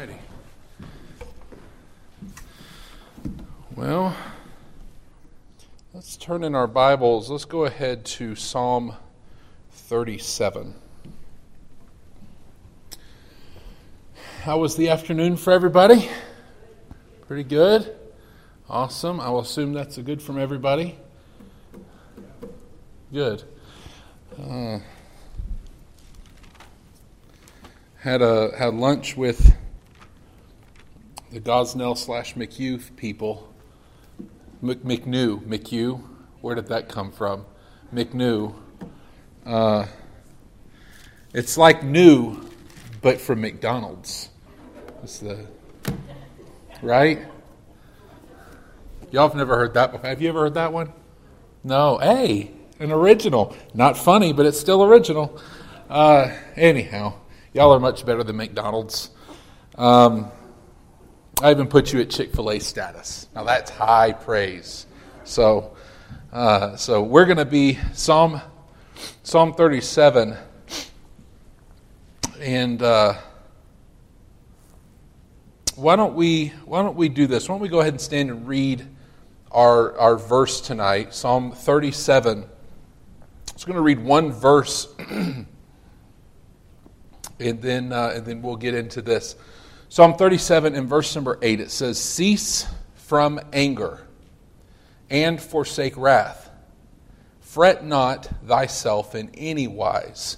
righty. Well, let's turn in our Bibles. Let's go ahead to Psalm 37. How was the afternoon for everybody? Pretty good? Awesome. I will assume that's a good from everybody. Good. Uh, had a had lunch with the Gosnell slash McHugh people. McNew, McHugh. Where did that come from? McNew. Uh, it's like new, but from McDonald's. It's the right. Y'all have never heard that before. Have you ever heard that one? No. Hey, an original. Not funny, but it's still original. Uh, anyhow, y'all are much better than McDonald's. Um, I even put you at Chick Fil A status. Now that's high praise. So, uh, so we're going to be Psalm Psalm 37, and uh, why don't we why don't we do this? Why don't we go ahead and stand and read our our verse tonight, Psalm 37. I was going to read one verse, and then uh, and then we'll get into this. Psalm 37 in verse number 8 it says, "Cease from anger, and forsake wrath." Fret not thyself in any wise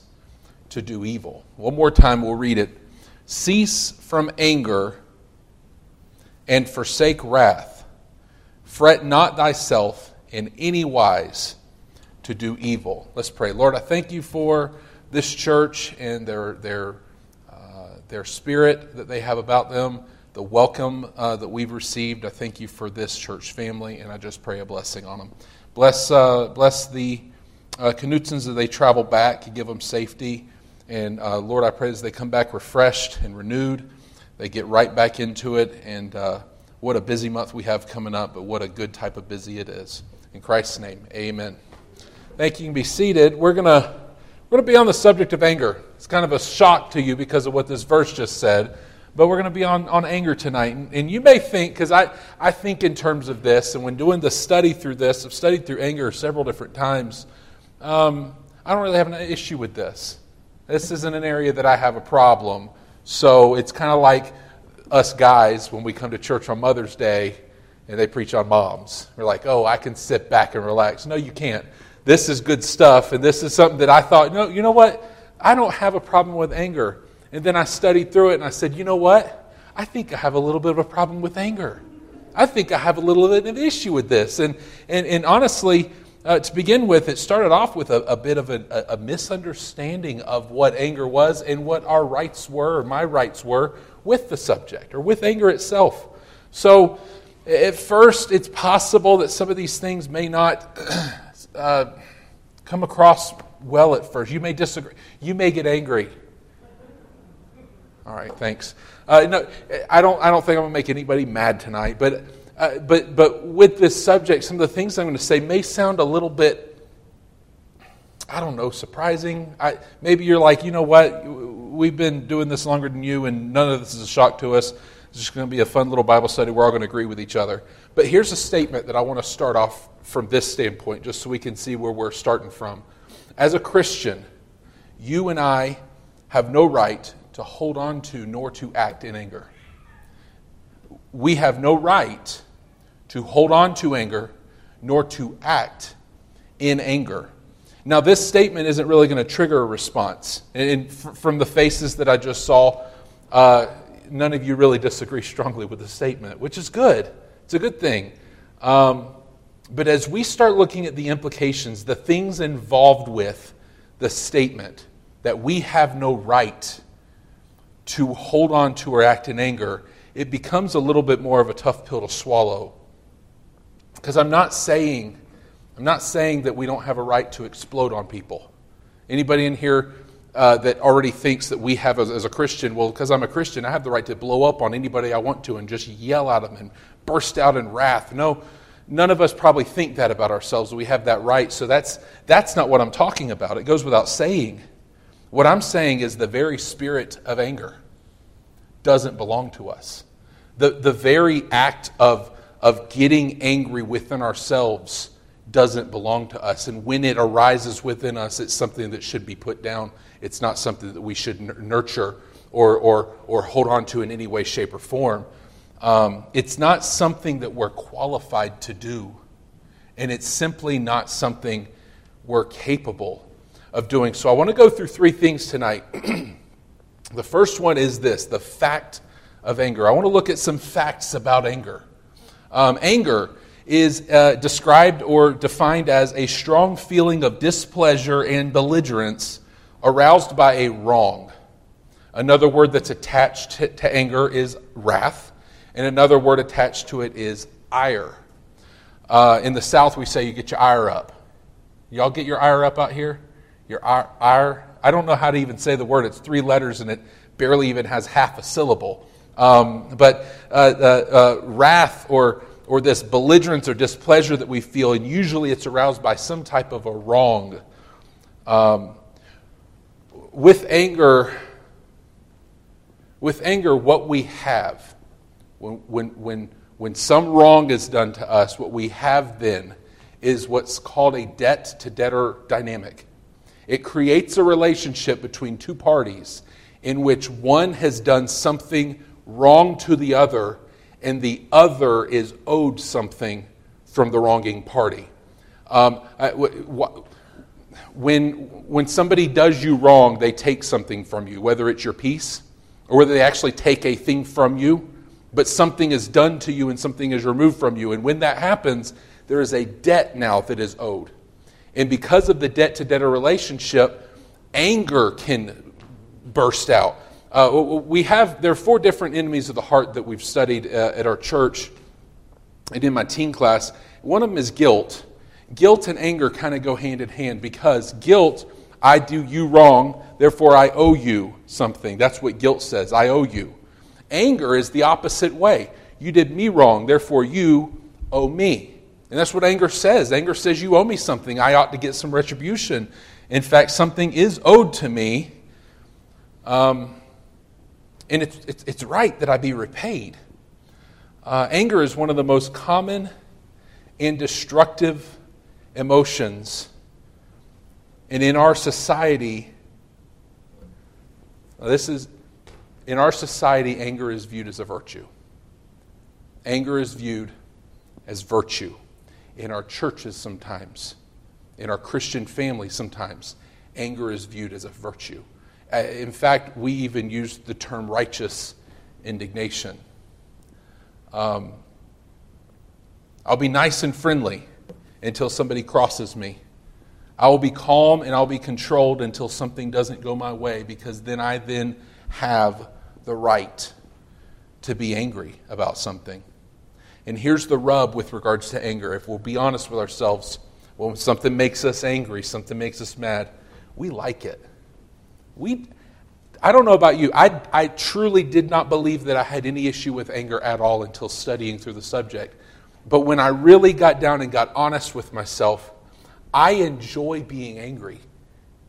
to do evil. One more time, we'll read it. Cease from anger and forsake wrath. Fret not thyself in any wise to do evil. Let's pray. Lord, I thank you for this church and their, their, their spirit that they have about them, the welcome uh, that we've received. I thank you for this church family, and I just pray a blessing on them. Bless, uh, bless the uh, Knutsons as they travel back. Give them safety. And uh, Lord, I pray as they come back refreshed and renewed, they get right back into it. And uh, what a busy month we have coming up, but what a good type of busy it is. In Christ's name, amen. Thank you. You can be seated. We're going to going to be on the subject of anger. It's kind of a shock to you because of what this verse just said. But we're going to be on, on anger tonight. And, and you may think, because I, I think in terms of this, and when doing the study through this, I've studied through anger several different times. Um, I don't really have an issue with this. This isn't an area that I have a problem. So it's kind of like us guys when we come to church on Mother's Day and they preach on moms. We're like, oh, I can sit back and relax. No, you can't. This is good stuff, and this is something that I thought, no, you know what? I don't have a problem with anger. And then I studied through it and I said, you know what? I think I have a little bit of a problem with anger. I think I have a little bit of an issue with this. And, and, and honestly, uh, to begin with, it started off with a, a bit of a, a, misunderstanding of what anger was and what our rights were, or my rights were, with the subject or with anger itself. So, at first, it's possible that some of these things may not uh, come across well at first. You may disagree. You may get angry. All right, thanks. Uh, no, I don't. I don't think I'm going to make anybody mad tonight. But, uh, but, but with this subject, some of the things I'm going to say may sound a little bit. I don't know, surprising. I, maybe you're like, you know what? We've been doing this longer than you, and none of this is a shock to us. It's just going to be a fun little Bible study. We're all going to agree with each other. But here's a statement that I want to start off from this standpoint, just so we can see where we're starting from. As a Christian, you and I have no right to hold on to nor to act in anger. We have no right to hold on to anger nor to act in anger. Now, this statement isn't really going to trigger a response. And from the faces that I just saw, uh, none of you really disagree strongly with the statement, which is good. It's a good thing. Um, but as we start looking at the implications, the things involved with the statement that we have no right to hold on to or act in anger, it becomes a little bit more of a tough pill to swallow. Because I'm not saying I'm not saying that we don't have a right to explode on people. Anybody in here uh, that already thinks that we have, as, as a Christian, well, because I'm a Christian, I have the right to blow up on anybody I want to and just yell at them and burst out in wrath. No, none of us probably think that about ourselves. We have that right. So that's, that's not what I'm talking about. It goes without saying. What I'm saying is the very spirit of anger. doesn't belong to us. The, the very act of, of getting angry within ourselves doesn't belong to us. And when it arises within us, it's something that should be put down. It's not something that we should nurture or, or, or hold on to in any way, shape, or form. Um, it's not something that we're qualified to do. And it's simply not something we're capable of doing. So I want to go through three things tonight. the first one is this the fact of anger. I want to look at some facts about anger. Um, anger is uh, described or defined as a strong feeling of displeasure and belligerence aroused by a wrong. Another word that's attached to, anger is wrath, and another word attached to it is ire. Uh, in the South, we say you get your ire up. Y'all get your ire up out here? Your ire? I don't know how to even say the word. It's three letters and it barely even has half a syllable. Um, but uh, uh, uh, wrath or, or this belligerence or displeasure that we feel, and usually it's aroused by some type of a wrong. Um, with anger, with anger, what we have, when, when, when, when some wrong is done to us, what we have then is what's called a debt to debtor dynamic. It creates a relationship between two parties in which one has done something wrong to the other, and the other is owed something from the wronging party. Um, when, when somebody does you wrong, they take something from you, whether it's your peace or whether they actually take a thing from you, but something is done to you and something is removed from you. And when that happens, there is a debt now that is owed. And because of the debt to debtor relationship, anger can burst out. Uh, we have, there are four different enemies of the heart that we've studied uh, at our church and in my teen class. One of them is guilt. Guilt and anger kind of go hand in hand because guilt, I do you wrong, therefore I owe you something. That's what guilt says, I owe you. Anger is the opposite way. You did me wrong, therefore you owe me. And that's what anger says. Anger says, You owe me something. I ought to get some retribution. In fact, something is owed to me. Um, and it's, it's, it's right that I be repaid. Uh, anger is one of the most common and destructive emotions. And in our society, this is, in our society, anger is viewed as a virtue. Anger is viewed as virtue. In our churches, sometimes, in our Christian families, sometimes, anger is viewed as a virtue. Uh, in fact, we even use the term righteous indignation. Um, I'll be nice and friendly until somebody crosses me. I will be calm and I'll be controlled until something doesn't go my way because then I then have the right to be angry about something. And here's the rub with regards to anger. If we'll be honest with ourselves, when something makes us angry, something makes us mad, we like it. We, I don't know about you, I, I truly did not believe that I had any issue with anger at all until studying through the subject. But when I really got down and got honest with myself, I enjoy being angry.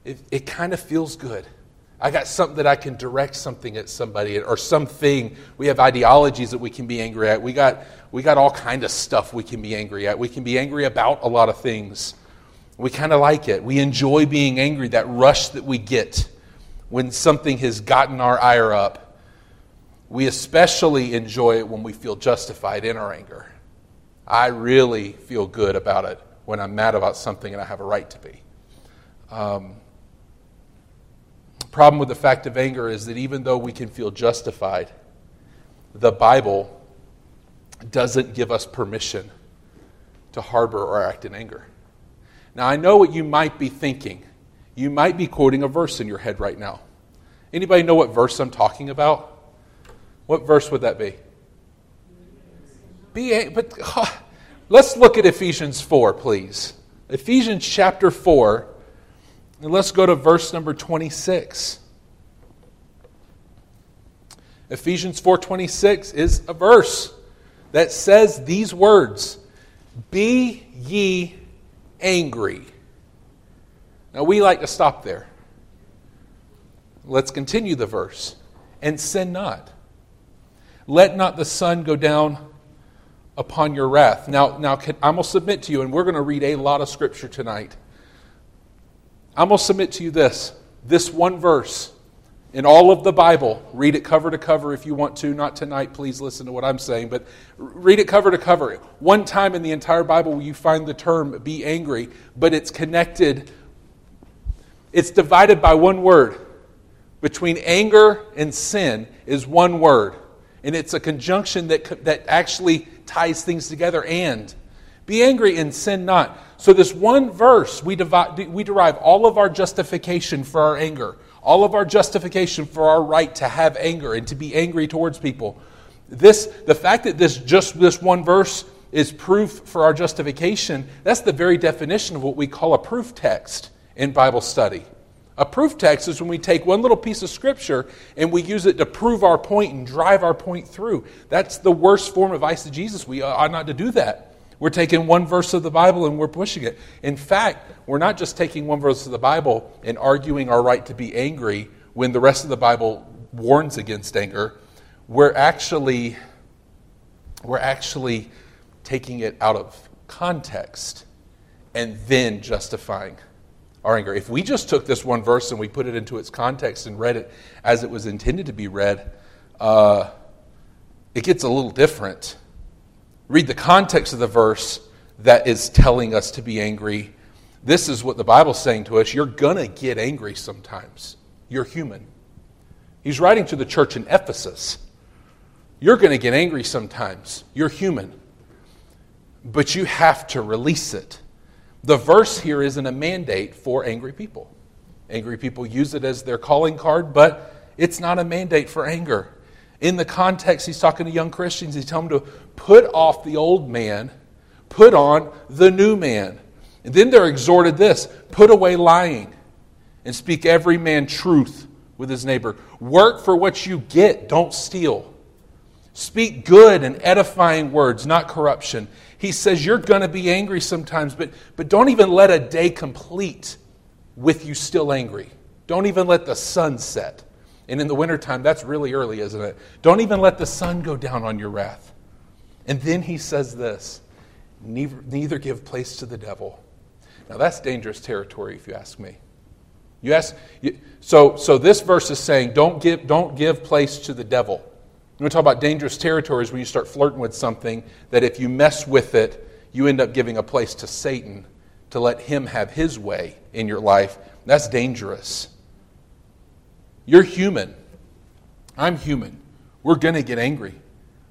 It, it kind of feels good. I got something that I can direct something at somebody or something. We have ideologies that we can be angry at. We got, we got all kind of stuff we can be angry at. We can be angry about a lot of things. We kind of like it. We enjoy being angry, that rush that we get when something has gotten our ire up. We especially enjoy it when we feel justified in our anger. I really feel good about it when I'm mad about something and I have a right to be. Um, problem with the fact of anger is that even though we can feel justified, the Bible doesn't give us permission to harbor or act in anger. Now, I know what you might be thinking. You might be quoting a verse in your head right now. Anybody know what verse I'm talking about? What verse would that be? Be but let's look at Ephesians 4, please. Ephesians chapter 4, and let's go to verse number 26. Ephesians 4:26 is a verse that says these words, "Be ye angry." Now, we like to stop there. Let's continue the verse. And sin not. Let not the sun go down upon your wrath. Now, now I'm going to submit to you, and we're going to read a lot of scripture tonight. I'm going to submit to you this this one verse in all of the Bible. Read it cover to cover if you want to. Not tonight, please listen to what I'm saying, but read it cover to cover. One time in the entire Bible you find the term be angry, but it's connected, it's divided by one word. Between anger and sin is one word. And it's a conjunction that, that actually ties things together and. Be angry and sin not. So, this one verse, we, we derive all of our justification for our anger, all of our justification for our right to have anger and to be angry towards people. This, the fact that this just this one verse is proof for our justification, that's the very definition of what we call a proof text in Bible study. A proof text is when we take one little piece of scripture and we use it to prove our point and drive our point through. That's the worst form of eisegesis. We ought not to do that. We're taking one verse of the Bible and we're pushing it. In fact, we're not just taking one verse of the Bible and arguing our right to be angry when the rest of the Bible warns against anger. We're actually we're actually taking it out of context and then justifying our anger. If we just took this one verse and we put it into its context and read it as it was intended to be read, uh, it gets a little different read the context of the verse that is telling us to be angry, this is what the Bible's saying to us. You're going to get angry sometimes. You're human. He's writing to the church in Ephesus. You're going to get angry sometimes. You're human. But you have to release it. The verse here isn't a mandate for angry people. Angry people use it as their calling card, but it's not a mandate for anger. In the context, he's talking to young Christians. He's telling them to put off the old man, put on the new man. And then they're exhorted this put away lying and speak every man truth with his neighbor. Work for what you get, don't steal. Speak good and edifying words, not corruption. He says you're going to be angry sometimes, but, but don't even let a day complete with you still angry. Don't even let the sun set. And in the wintertime, that's really early, isn't it? Don't even let the sun go down on your wrath. And then he says this neither, neither give place to the devil. Now, that's dangerous territory, if you ask me. You ask, you, so, so this verse is saying don't give, don't give place to the devil. We talk about dangerous territories, when you start flirting with something that if you mess with it, you end up giving a place to Satan to let him have his way in your life. That's dangerous. You're human. I'm human. We're going to get angry.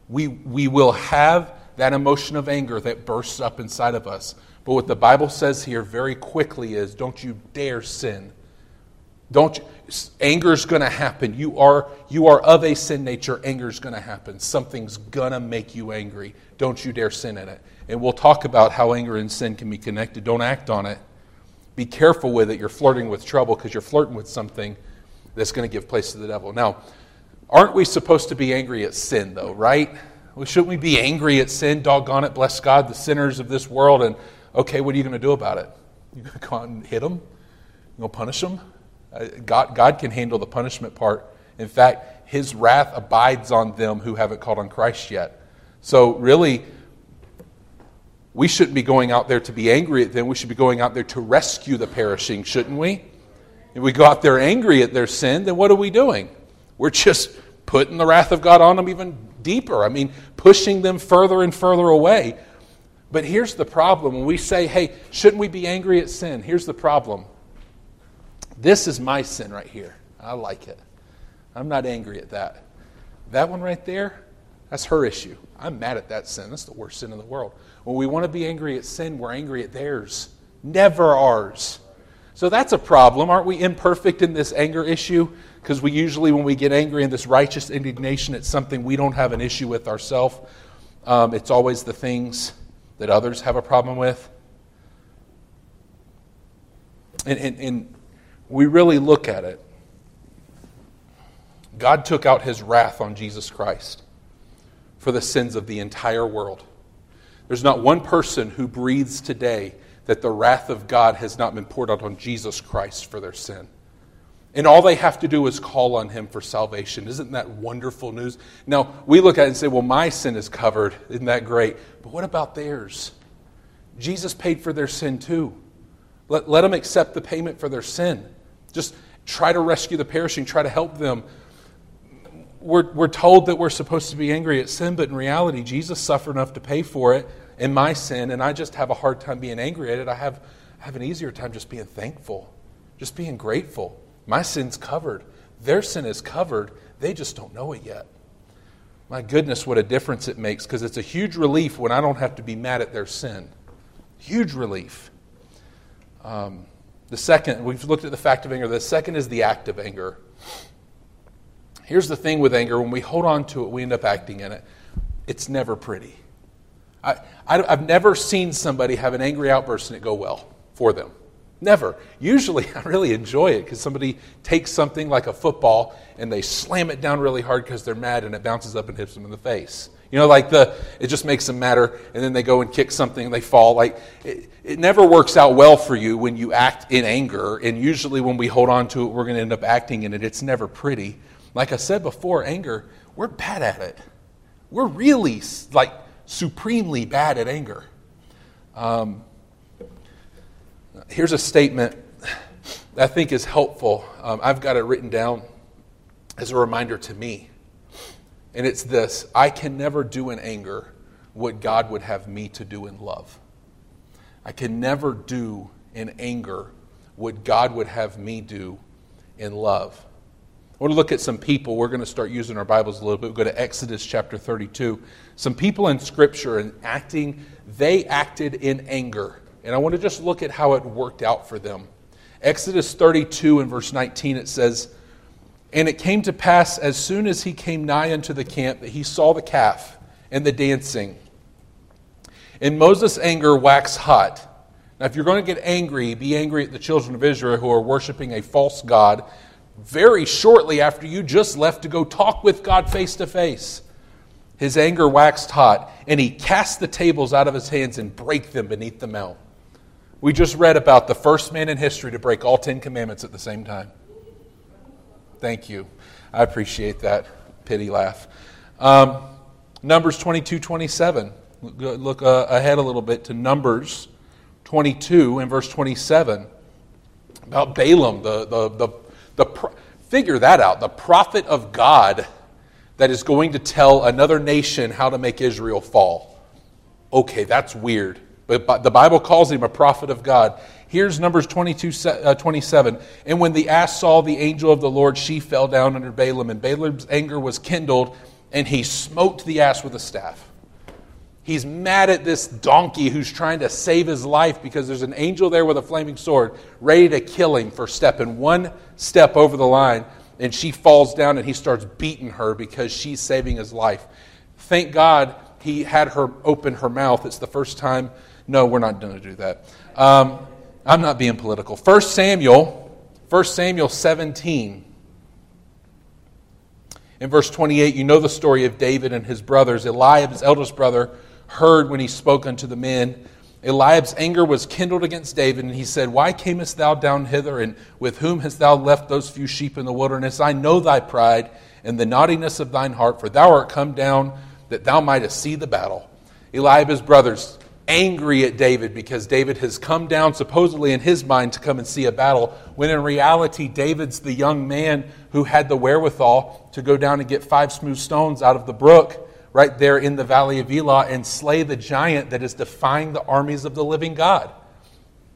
We, we will have that emotion of anger that bursts up inside of us. But what the Bible says here very quickly is don't you dare sin. Don't you, anger's going to happen. You are you are of a sin nature. Anger's going to happen. Something's going to make you angry. Don't you dare sin in it. And we'll talk about how anger and sin can be connected. Don't act on it. Be careful with it. You're flirting with trouble because you're flirting with something that's going to give place to the devil. Now, aren't we supposed to be angry at sin, though, right? Well, shouldn't we be angry at sin? Doggone it, bless God, the sinners of this world. And okay, what are you going to do about it? You going to go out and hit them? You going to punish them? Uh, God, God can handle the punishment part. In fact, His wrath abides on them who haven't called on Christ yet. So, really, we shouldn't be going out there to be angry at them. We should be going out there to rescue the perishing, shouldn't we? If we go out there angry at their sin, then what are we doing? We're just putting the wrath of God on them even deeper. I mean, pushing them further and further away. But here's the problem when we say, hey, shouldn't we be angry at sin? Here's the problem. This is my sin right here. I like it. I'm not angry at that. That one right there, that's her issue. I'm mad at that sin. That's the worst sin in the world. When we want to be angry at sin, we're angry at theirs, never ours. So that's a problem. Aren't we imperfect in this anger issue? Because we usually, when we get angry in this righteous indignation, it's something we don't have an issue with ourselves. Um, it's always the things that others have a problem with. And, and, and we really look at it. God took out his wrath on Jesus Christ for the sins of the entire world. There's not one person who breathes today that the wrath of God has not been poured out on Jesus Christ for their sin. And all they have to do is call on him for salvation. Isn't that wonderful news? Now, we look at it and say, well, my sin is covered. Isn't that great? But what about theirs? Jesus paid for their sin too. Let, let them accept the payment for their sin. Just try to rescue the perishing, try to help them. We're, we're told that we're supposed to be angry at sin, but in reality, Jesus suffered enough to pay for it in my sin, and I just have a hard time being angry at it. I have, I have an easier time just being thankful, just being grateful. My sin's covered. Their sin is covered. They just don't know it yet. My goodness, what a difference it makes because it's a huge relief when I don't have to be mad at their sin. Huge relief. Um, the second, we've looked at the fact of anger. The second is the act of anger. Here's the thing with anger when we hold on to it, we end up acting in it. It's never pretty. I, I, have never seen somebody have an angry outburst and it go well for them. Never. Usually, I really enjoy it because somebody takes something like a football and they slam it down really hard because they're mad and it bounces up and hits them in the face. You know, like the, it just makes them matter, and then they go and kick something and they fall. Like, it, it never works out well for you when you act in anger. And usually, when we hold on to it, we're going to end up acting in it. It's never pretty. Like I said before, anger, we're bad at it. We're really, like, supremely bad at anger. Um, here's a statement I think is helpful. Um, I've got it written down as a reminder to me. And it's this I can never do in anger what God would have me to do in love. I can never do in anger what God would have me do in love. I want to look at some people. We're going to start using our Bibles a little bit. We'll go to Exodus chapter 32. Some people in Scripture and acting, they acted in anger. And I want to just look at how it worked out for them. Exodus 32 and verse 19, it says, And it came to pass as soon as he came nigh unto the camp that he saw the calf and the dancing. And Moses' anger waxed hot. Now, if you're going to get angry, be angry at the children of Israel who are worshiping a false God very shortly after you just left to go talk with God face to face. His anger waxed hot, and he cast the tables out of his hands and brake them beneath the mount. We just read about the first man in history to break all Ten Commandments at the same time. Thank you. I appreciate that pity laugh. Um, Numbers 22 27. Look uh, ahead a little bit to Numbers 22 and verse 27 about Balaam, the, the, the, the, figure that out, the prophet of God that is going to tell another nation how to make Israel fall. Okay, that's weird. But the Bible calls him a prophet of God. Here's Numbers 22, uh, 27. And when the ass saw the angel of the Lord, she fell down under Balaam, and Balaam's anger was kindled, and he smote the ass with a staff. He's mad at this donkey who's trying to save his life because there's an angel there with a flaming sword ready to kill him for stepping one step over the line. And she falls down and he starts beating her because she's saving his life. Thank God he had her open her mouth. It's the first time no, we're not going to do that. Um, I'm not being political. 1 Samuel, 1 Samuel 17. In verse 28, you know the story of David and his brothers. Eliab, his eldest brother, heard when he spoke unto the men. Eliab's anger was kindled against David, and he said, Why camest thou down hither, and with whom hast thou left those few sheep in the wilderness? I know thy pride and the naughtiness of thine heart, for thou art come down that thou mightest see the battle. Eliab, his brothers, angry at David because David has come down, supposedly in his mind, to come and see a battle, when in reality, David's the young man who had the wherewithal to go down and get five smooth stones out of the brook right there in the valley of Elah and slay the giant that is defying the armies of the living God.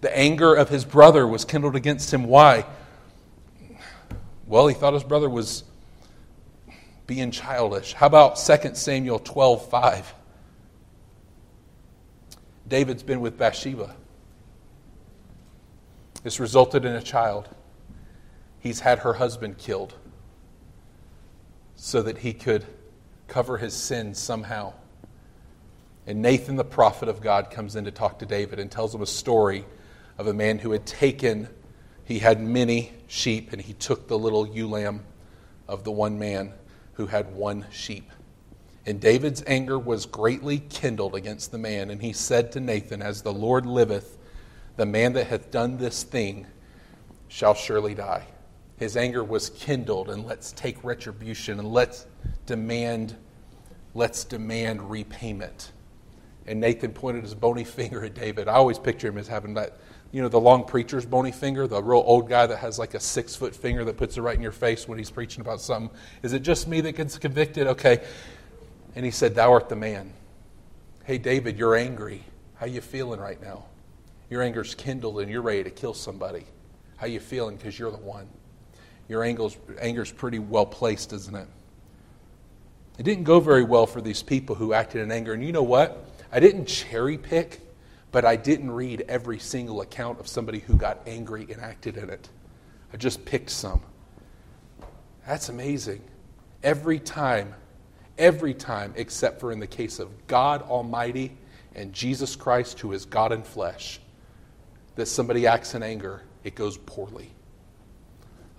The anger of his brother was kindled against him. Why? Well, he thought his brother was being childish. How about 2 Samuel 12 5? David's been with Bathsheba. This resulted in a child. He's had her husband killed so that he could cover his sins somehow. And Nathan, the prophet of God, comes in to talk to David and tells him a story of a man who had taken, he had many sheep, and he took the little ewe lamb of the one man who had one sheep. And David's anger was greatly kindled against the man, and he said to Nathan, As the Lord liveth, the man that hath done this thing shall surely die. His anger was kindled, and let's take retribution and let's demand, let's demand repayment. And Nathan pointed his bony finger at David. I always picture him as having that, you know, the long preacher's bony finger, the real old guy that has like a six foot finger that puts it right in your face when he's preaching about something. Is it just me that gets convicted? Okay. And he said, Thou art the man. Hey, David, you're angry. How you feeling right now? Your anger's kindled and you're ready to kill somebody. How you feeling? Because you're the one. Your anger's, anger's pretty well placed, isn't it? It didn't go very well for these people who acted in anger. And you know what? I didn't cherry pick, but I didn't read every single account of somebody who got angry and acted in it. I just picked some. That's amazing. Every time, every time, except for in the case of God Almighty and Jesus Christ, who is God in flesh, that somebody acts in anger, it goes poorly.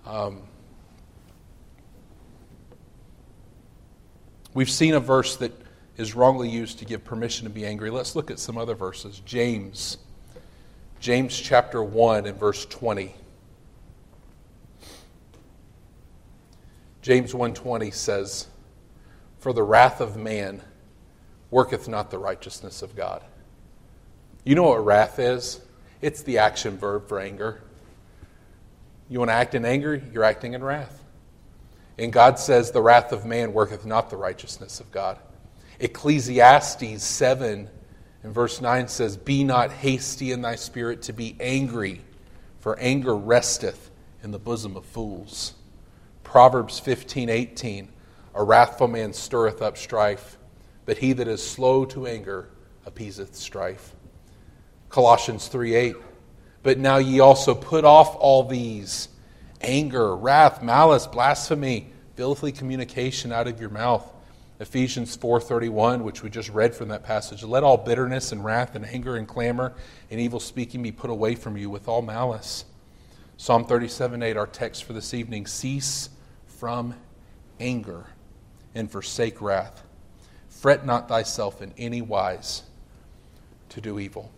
Um, we've seen a verse that is wrongly used to give permission to be angry. Let's look at some other verses. James, James chapter 1 and verse 20. James 1:20 says, "For the wrath of man worketh not the righteousness of God." You know what wrath is? It's the action verb for anger. You want to act in anger, you're acting in wrath. And God says, The wrath of man worketh not the righteousness of God. Ecclesiastes 7 and verse 9 says, Be not hasty in thy spirit to be angry, for anger resteth in the bosom of fools. Proverbs 15 18, A wrathful man stirreth up strife, but he that is slow to anger appeaseth strife. Colossians 3 8, But now ye also put off all these anger, wrath, malice, blasphemy, filthy communication out of your mouth Ephesians 4:31, which we just read from that passage, let all bitterness and wrath and anger and clamor and evil speaking be put away from you with all malice. Psalm 37:8, our text for this evening, cease from anger and forsake wrath. Fret not thyself in any wise to do evil.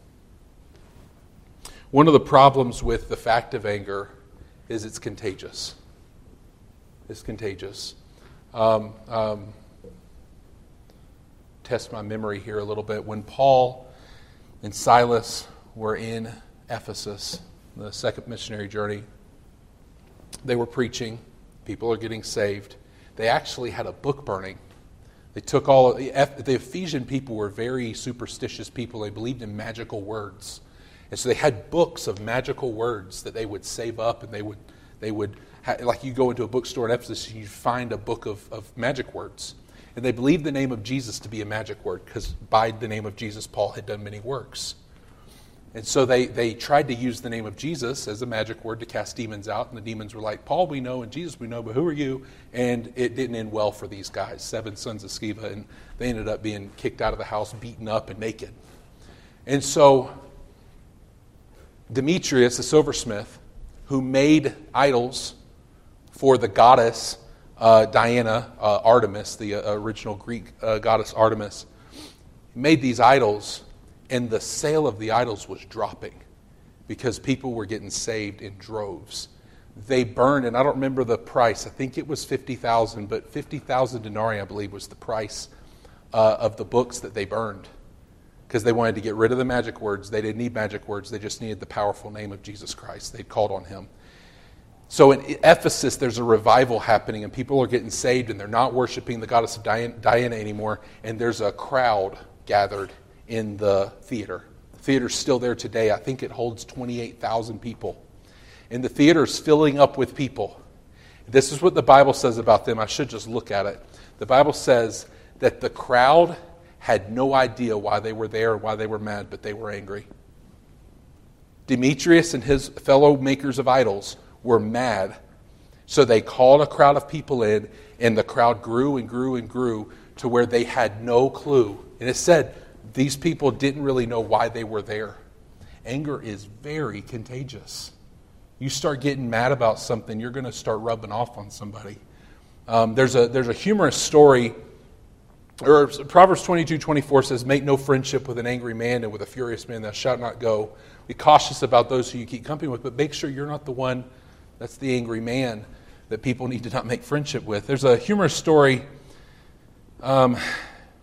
One of the problems with the fact of anger is it's contagious. It's contagious. Um, um, test my memory here a little bit. When Paul and Silas were in Ephesus, the second missionary journey, they were preaching. People are getting saved. They actually had a book burning. They took all the, the Ephesian people were very superstitious people. They believed in magical words. And so they had books of magical words that they would save up and they would, they would like you go into a bookstore in Ephesus and you find a book of, of magic words. And they believed the name of Jesus to be a magic word because by the name of Jesus, Paul had done many works. And so they, they tried to use the name of Jesus as a magic word to cast demons out. And the demons were like, Paul, we know, and Jesus, we know, but who are you? And it didn't end well for these guys, seven sons of Sceva. And they ended up being kicked out of the house, beaten up, and naked. And so Demetrius, the silversmith, who made idols for the goddess uh, Diana, uh, Artemis, the uh, original Greek uh, goddess Artemis, made these idols, and the sale of the idols was dropping because people were getting saved in droves. They burned, and I don't remember the price. I think it was 50,000, but 50,000 denarii, I believe, was the price uh, of the books that they burned because they wanted to get rid of the magic words. They didn't need magic words, they just needed the powerful name of Jesus Christ. They'd called on him. So in Ephesus, there's a revival happening, and people are getting saved, and they're not worshiping the goddess of Diana anymore, and there's a crowd gathered in the theater. The theater's still there today. I think it holds 28,000 people. And the theater's filling up with people. This is what the Bible says about them. I should just look at it. The Bible says that the crowd had no idea why they were there and why they were mad, but they were angry. Demetrius and his fellow makers of idols were mad. So they called a crowd of people in, and the crowd grew and grew and grew to where they had no clue. And it said these people didn't really know why they were there. Anger is very contagious. You start getting mad about something, you're going to start rubbing off on somebody. Um, there's, a, there's a humorous story, or Proverbs 22 24 says, Make no friendship with an angry man, and with a furious man thou shalt not go. Be cautious about those who you keep company with, but make sure you're not the one That's the angry man that people need to not make friendship with. There's a humorous story um,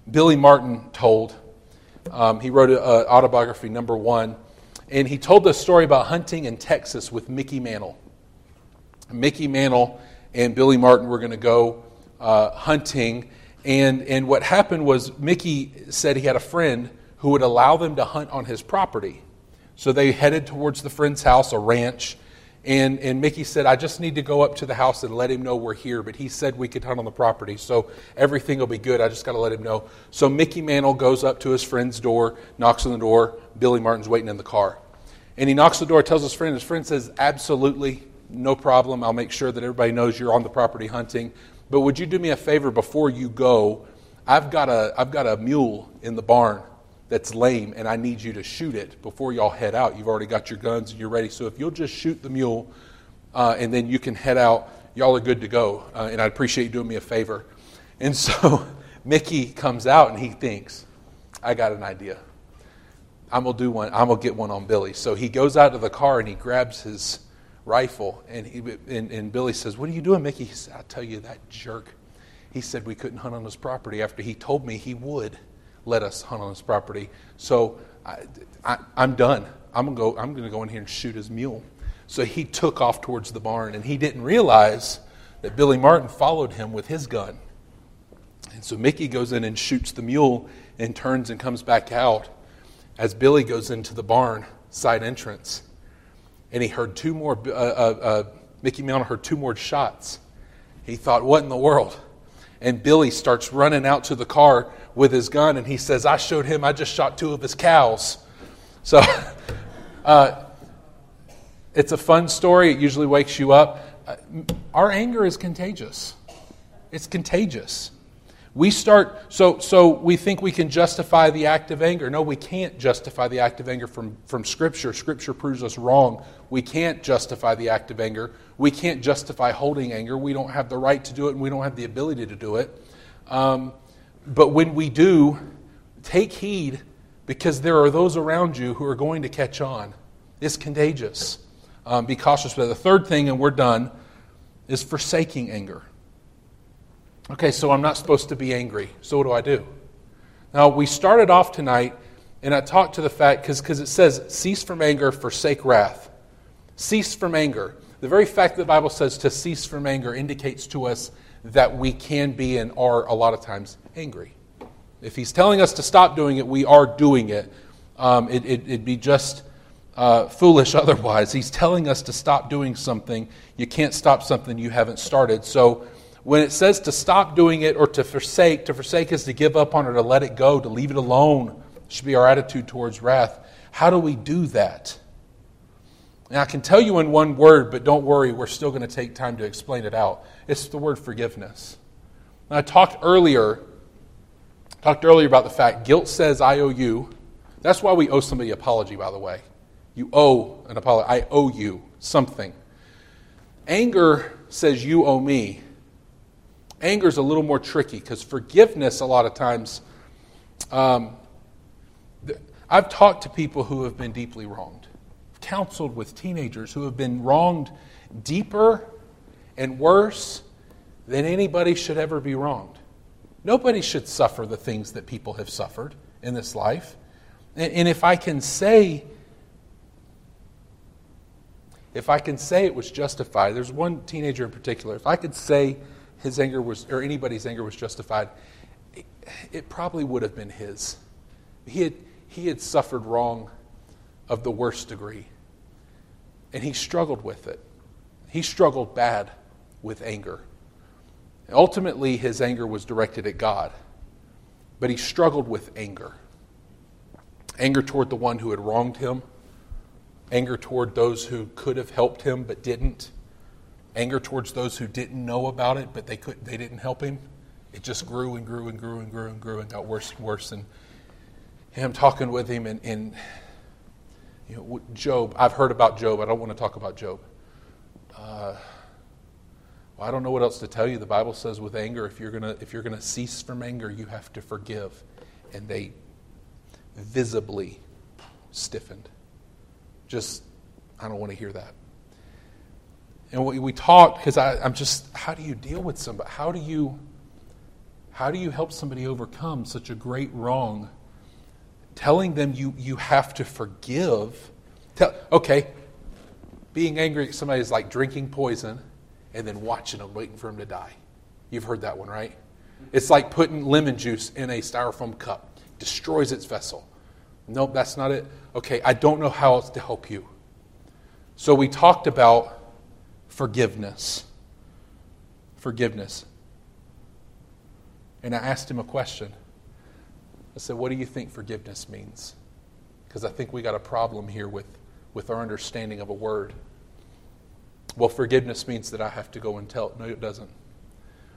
Billy Martin told. Um, he wrote an autobiography, number one, and he told the story about hunting in Texas with Mickey Mantle. Mickey Mantle and Billy Martin were going to go uh, hunting, and, and what happened was Mickey said he had a friend who would allow them to hunt on his property. So they headed towards the friend's house, a ranch, and, and Mickey said, I just need to go up to the house and let him know we're here. But he said we could hunt on the property, so everything will be good. I just got to let him know. So Mickey Mantle goes up to his friend's door, knocks on the door. Billy Martin's waiting in the car. And he knocks on the door, tells his friend. His friend says, Absolutely, no problem. I'll make sure that everybody knows you're on the property hunting. But would you do me a favor before you go? I've got a, I've got a mule in the barn that's lame and I need you to shoot it before y'all head out. You've already got your guns and you're ready. So if you'll just shoot the mule uh, and then you can head out, y'all are good to go. Uh, and I'd appreciate you doing me a favor. And so Mickey comes out and he thinks, I got an idea. I'm gonna do one. I'm gonna get one on Billy. So he goes out to the car and he grabs his rifle and he and, and Billy says, "What are you doing, Mickey?" He said, "I'll tell you that jerk." He said we couldn't hunt on his property after he told me he would let us hunt on his property. So I, am done. I'm gonna go. I'm gonna go in here and shoot his mule. So he took off towards the barn, and he didn't realize that Billy Martin followed him with his gun. And so Mickey goes in and shoots the mule, and turns and comes back out as Billy goes into the barn side entrance. And he heard two more. Uh, uh, uh, Mickey Mantle heard two more shots. He thought, "What in the world?" And Billy starts running out to the car with his gun, and he says, I showed him I just shot two of his cows. So uh, it's a fun story. It usually wakes you up. Uh, our anger is contagious. It's contagious. We start, so, so we think we can justify the act of anger. No, we can't justify the act of anger from, from Scripture. Scripture proves us wrong. We can't justify the act of anger. We can't justify holding anger. We don't have the right to do it and we don't have the ability to do it. Um, but when we do, take heed because there are those around you who are going to catch on. It's contagious. Um, be cautious. But the third thing, and we're done, is forsaking anger. Okay, so I'm not supposed to be angry. So what do I do? Now, we started off tonight, and I talked to the fact, because it says, cease from anger, forsake wrath. Cease from anger. The very fact that the Bible says to cease from anger indicates to us that we can be and are a lot of times angry. If he's telling us to stop doing it, we are doing it. Um, it would it, be just uh, foolish otherwise. He's telling us to stop doing something. You can't stop something you haven't started. So when it says to stop doing it or to forsake, to forsake is to give up on it, to let it go, to leave it alone, should be our attitude towards wrath. How do we do that? And I can tell you in one word, but don't worry, we're still going to take time to explain it out. It's the word forgiveness. I talked earlier, talked earlier about the fact guilt says I owe you. That's why we owe somebody an apology, by the way. You owe an apology. I owe you something. Anger says you owe me. Anger is a little more tricky because forgiveness, a lot of times, um, I've talked to people who have been deeply wronged, counseled with teenagers who have been wronged deeper and worse than anybody should ever be wronged. Nobody should suffer the things that people have suffered in this life. And, and if I can say, if I can say it was justified, there's one teenager in particular, if I could say his anger was, or anybody's anger was justified, it, probably would have been his. He had, he had suffered wrong of the worst degree, and he struggled with it. He struggled bad with anger. Ultimately, his anger was directed at God, but he struggled with anger anger toward the one who had wronged him, anger toward those who could have helped him but didn't, anger towards those who didn't know about it but they, could, they didn't help him. It just grew and grew and grew and grew and grew and got worse and worse. And him talking with him and, and you know, Job, I've heard about Job. I don't want to talk about Job. Uh, well, I don't know what else to tell you. The Bible says with anger, if you're gonna if you're gonna cease from anger, you have to forgive. And they visibly stiffened. Just I don't want to hear that. And we, we talked because I'm just, how do you deal with somebody? How do you, how do you help somebody overcome such a great wrong? Telling them you, you have to forgive. Tell, okay, being angry at somebody is like drinking poison and then watching them, waiting for them to die. You've heard that one, right? It's like putting lemon juice in a styrofoam cup, destroys its vessel. Nope, that's not it. Okay, I don't know how else to help you. So we talked about forgiveness. Forgiveness. And I asked him a question. I said, What do you think forgiveness means? Because I think we got a problem here with, with our understanding of a word. Well, forgiveness means that I have to go and tell. No, it doesn't.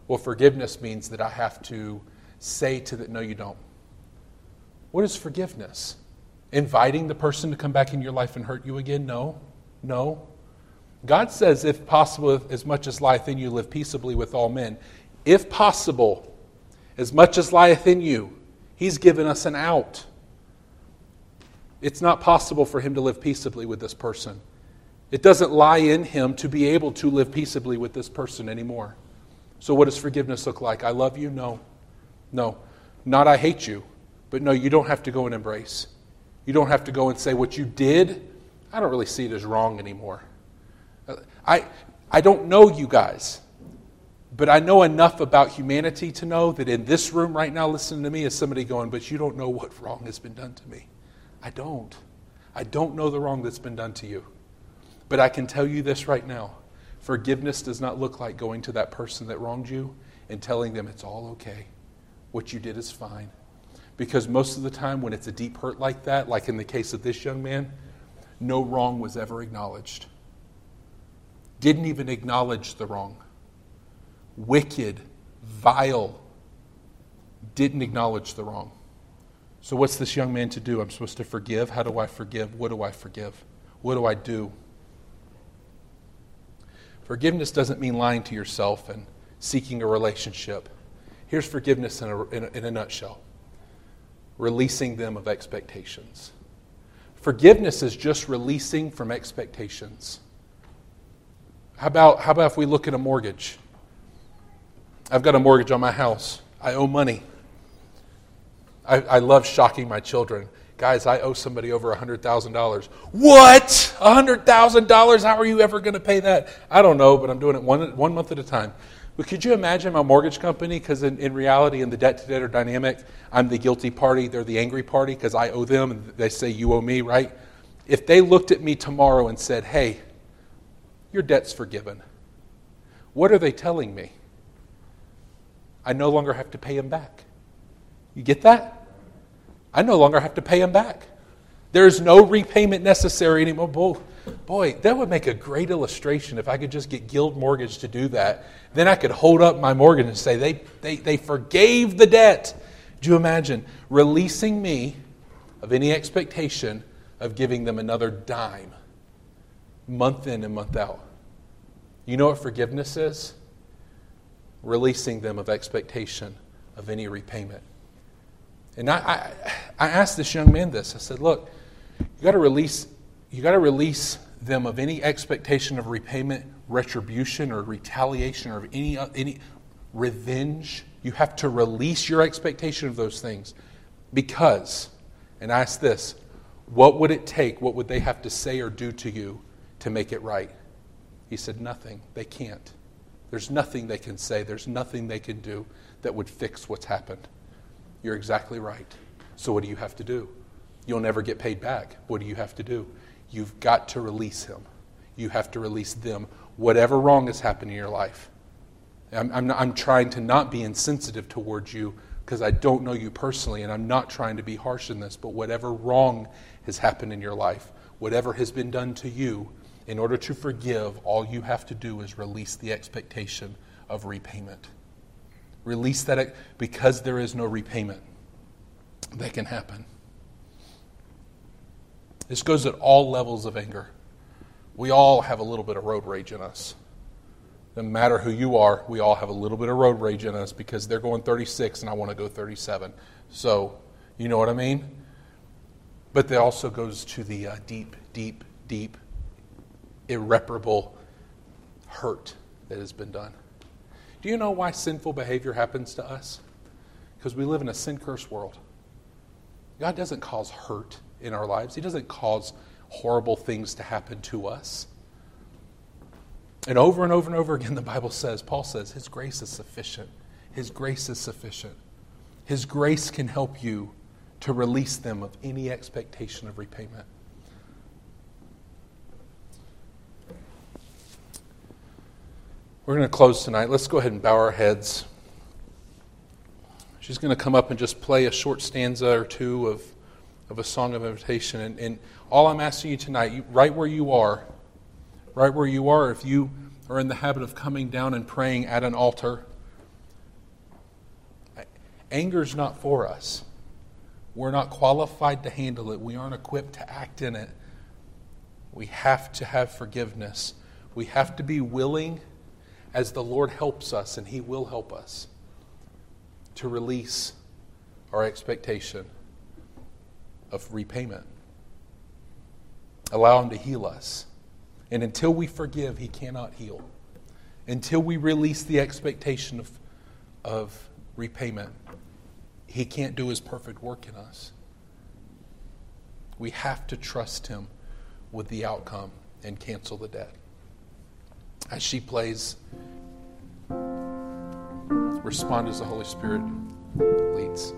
Well, forgiveness means that I have to say to that, no, you don't. What is forgiveness? Inviting the person to come back in your life and hurt you again? No. No. God says, if possible, as much as lieth in you, live peaceably with all men. If possible, as much as lieth in you, He's given us an out. It's not possible for Him to live peaceably with this person. It doesn't lie in Him to be able to live peaceably with this person anymore. So, what does forgiveness look like? I love you? No. No. Not I hate you. But no, you don't have to go and embrace. You don't have to go and say what you did. I don't really see it as wrong anymore. I, I don't know you guys, but I know enough about humanity to know that in this room right now, listening to me, is somebody going, But you don't know what wrong has been done to me. I don't. I don't know the wrong that's been done to you. But I can tell you this right now forgiveness does not look like going to that person that wronged you and telling them it's all okay. What you did is fine. Because most of the time, when it's a deep hurt like that, like in the case of this young man, no wrong was ever acknowledged didn't even acknowledge the wrong. Wicked, vile, didn't acknowledge the wrong. So, what's this young man to do? I'm supposed to forgive. How do I forgive? What do I forgive? What do I do? Forgiveness doesn't mean lying to yourself and seeking a relationship. Here's forgiveness in a, in a, in a nutshell releasing them of expectations. Forgiveness is just releasing from expectations. How about, how about if we look at a mortgage? I've got a mortgage on my house. I owe money. I, I love shocking my children. Guys, I owe somebody over $100,000. What? $100,000? How are you ever going to pay that? I don't know, but I'm doing it one, one month at a time. But could you imagine my mortgage company? Because in, in reality, in the debt to debtor dynamic, I'm the guilty party. They're the angry party because I owe them and they say, You owe me, right? If they looked at me tomorrow and said, Hey, your debt's forgiven. What are they telling me? I no longer have to pay him back. You get that? I no longer have to pay him back. There's no repayment necessary anymore. Boy, boy, that would make a great illustration if I could just get Guild Mortgage to do that. Then I could hold up my mortgage and say, they, they, they forgave the debt. Do you imagine releasing me of any expectation of giving them another dime? Month in and month out. You know what forgiveness is? Releasing them of expectation of any repayment. And I, I, I asked this young man this. I said, look, you got to release, you got to release them of any expectation of repayment, retribution, or retaliation, or any, any revenge. You have to release your expectation of those things. Because, and I ask this, what would it take? What would they have to say or do to you to make it right? He said, Nothing. They can't. There's nothing they can say, there's nothing they can do that would fix what's happened. You're exactly right. So, what do you have to do? You'll never get paid back. What do you have to do? You've got to release him. You have to release them, whatever wrong has happened in your life. I'm, I'm, not, I'm trying to not be insensitive towards you because I don't know you personally, and I'm not trying to be harsh in this, but whatever wrong has happened in your life, whatever has been done to you, in order to forgive, all you have to do is release the expectation of repayment. Release that because there is no repayment that can happen. This goes at all levels of anger. We all have a little bit of road rage in us. No matter who you are, we all have a little bit of road rage in us because they're going 36 and I want to go 37. So, you know what I mean? But that also goes to the uh, deep, deep, deep irreparable hurt that has been done. Do you know why sinful behavior happens to us? Because we live in a sin cursed world. God doesn't cause hurt in our lives, He doesn't cause horrible things to happen to us. And over and over and over again, the Bible says, Paul says, His grace is sufficient. His grace is sufficient. His grace can help you to release them of any expectation of repayment. We're going to close tonight. Let's go ahead and bow our heads. She's going to come up and just play a short stanza or two of, of a song of invitation. And, and all I'm asking you tonight, you, right where you are, right where you are, if you are in the habit of coming down and praying at an altar, anger is not for us. We're not qualified to handle it. We aren't equipped to act in it. We have to have forgiveness. We have to be willing as the Lord helps us, and He will help us, to release our expectation of repayment. Allow Him to heal us. And until we forgive, He cannot heal. Until we release the expectation of, of repayment, He can't do His perfect work in us. We have to trust Him with the outcome and cancel the debt as she plays, respond as the Holy Spirit leads.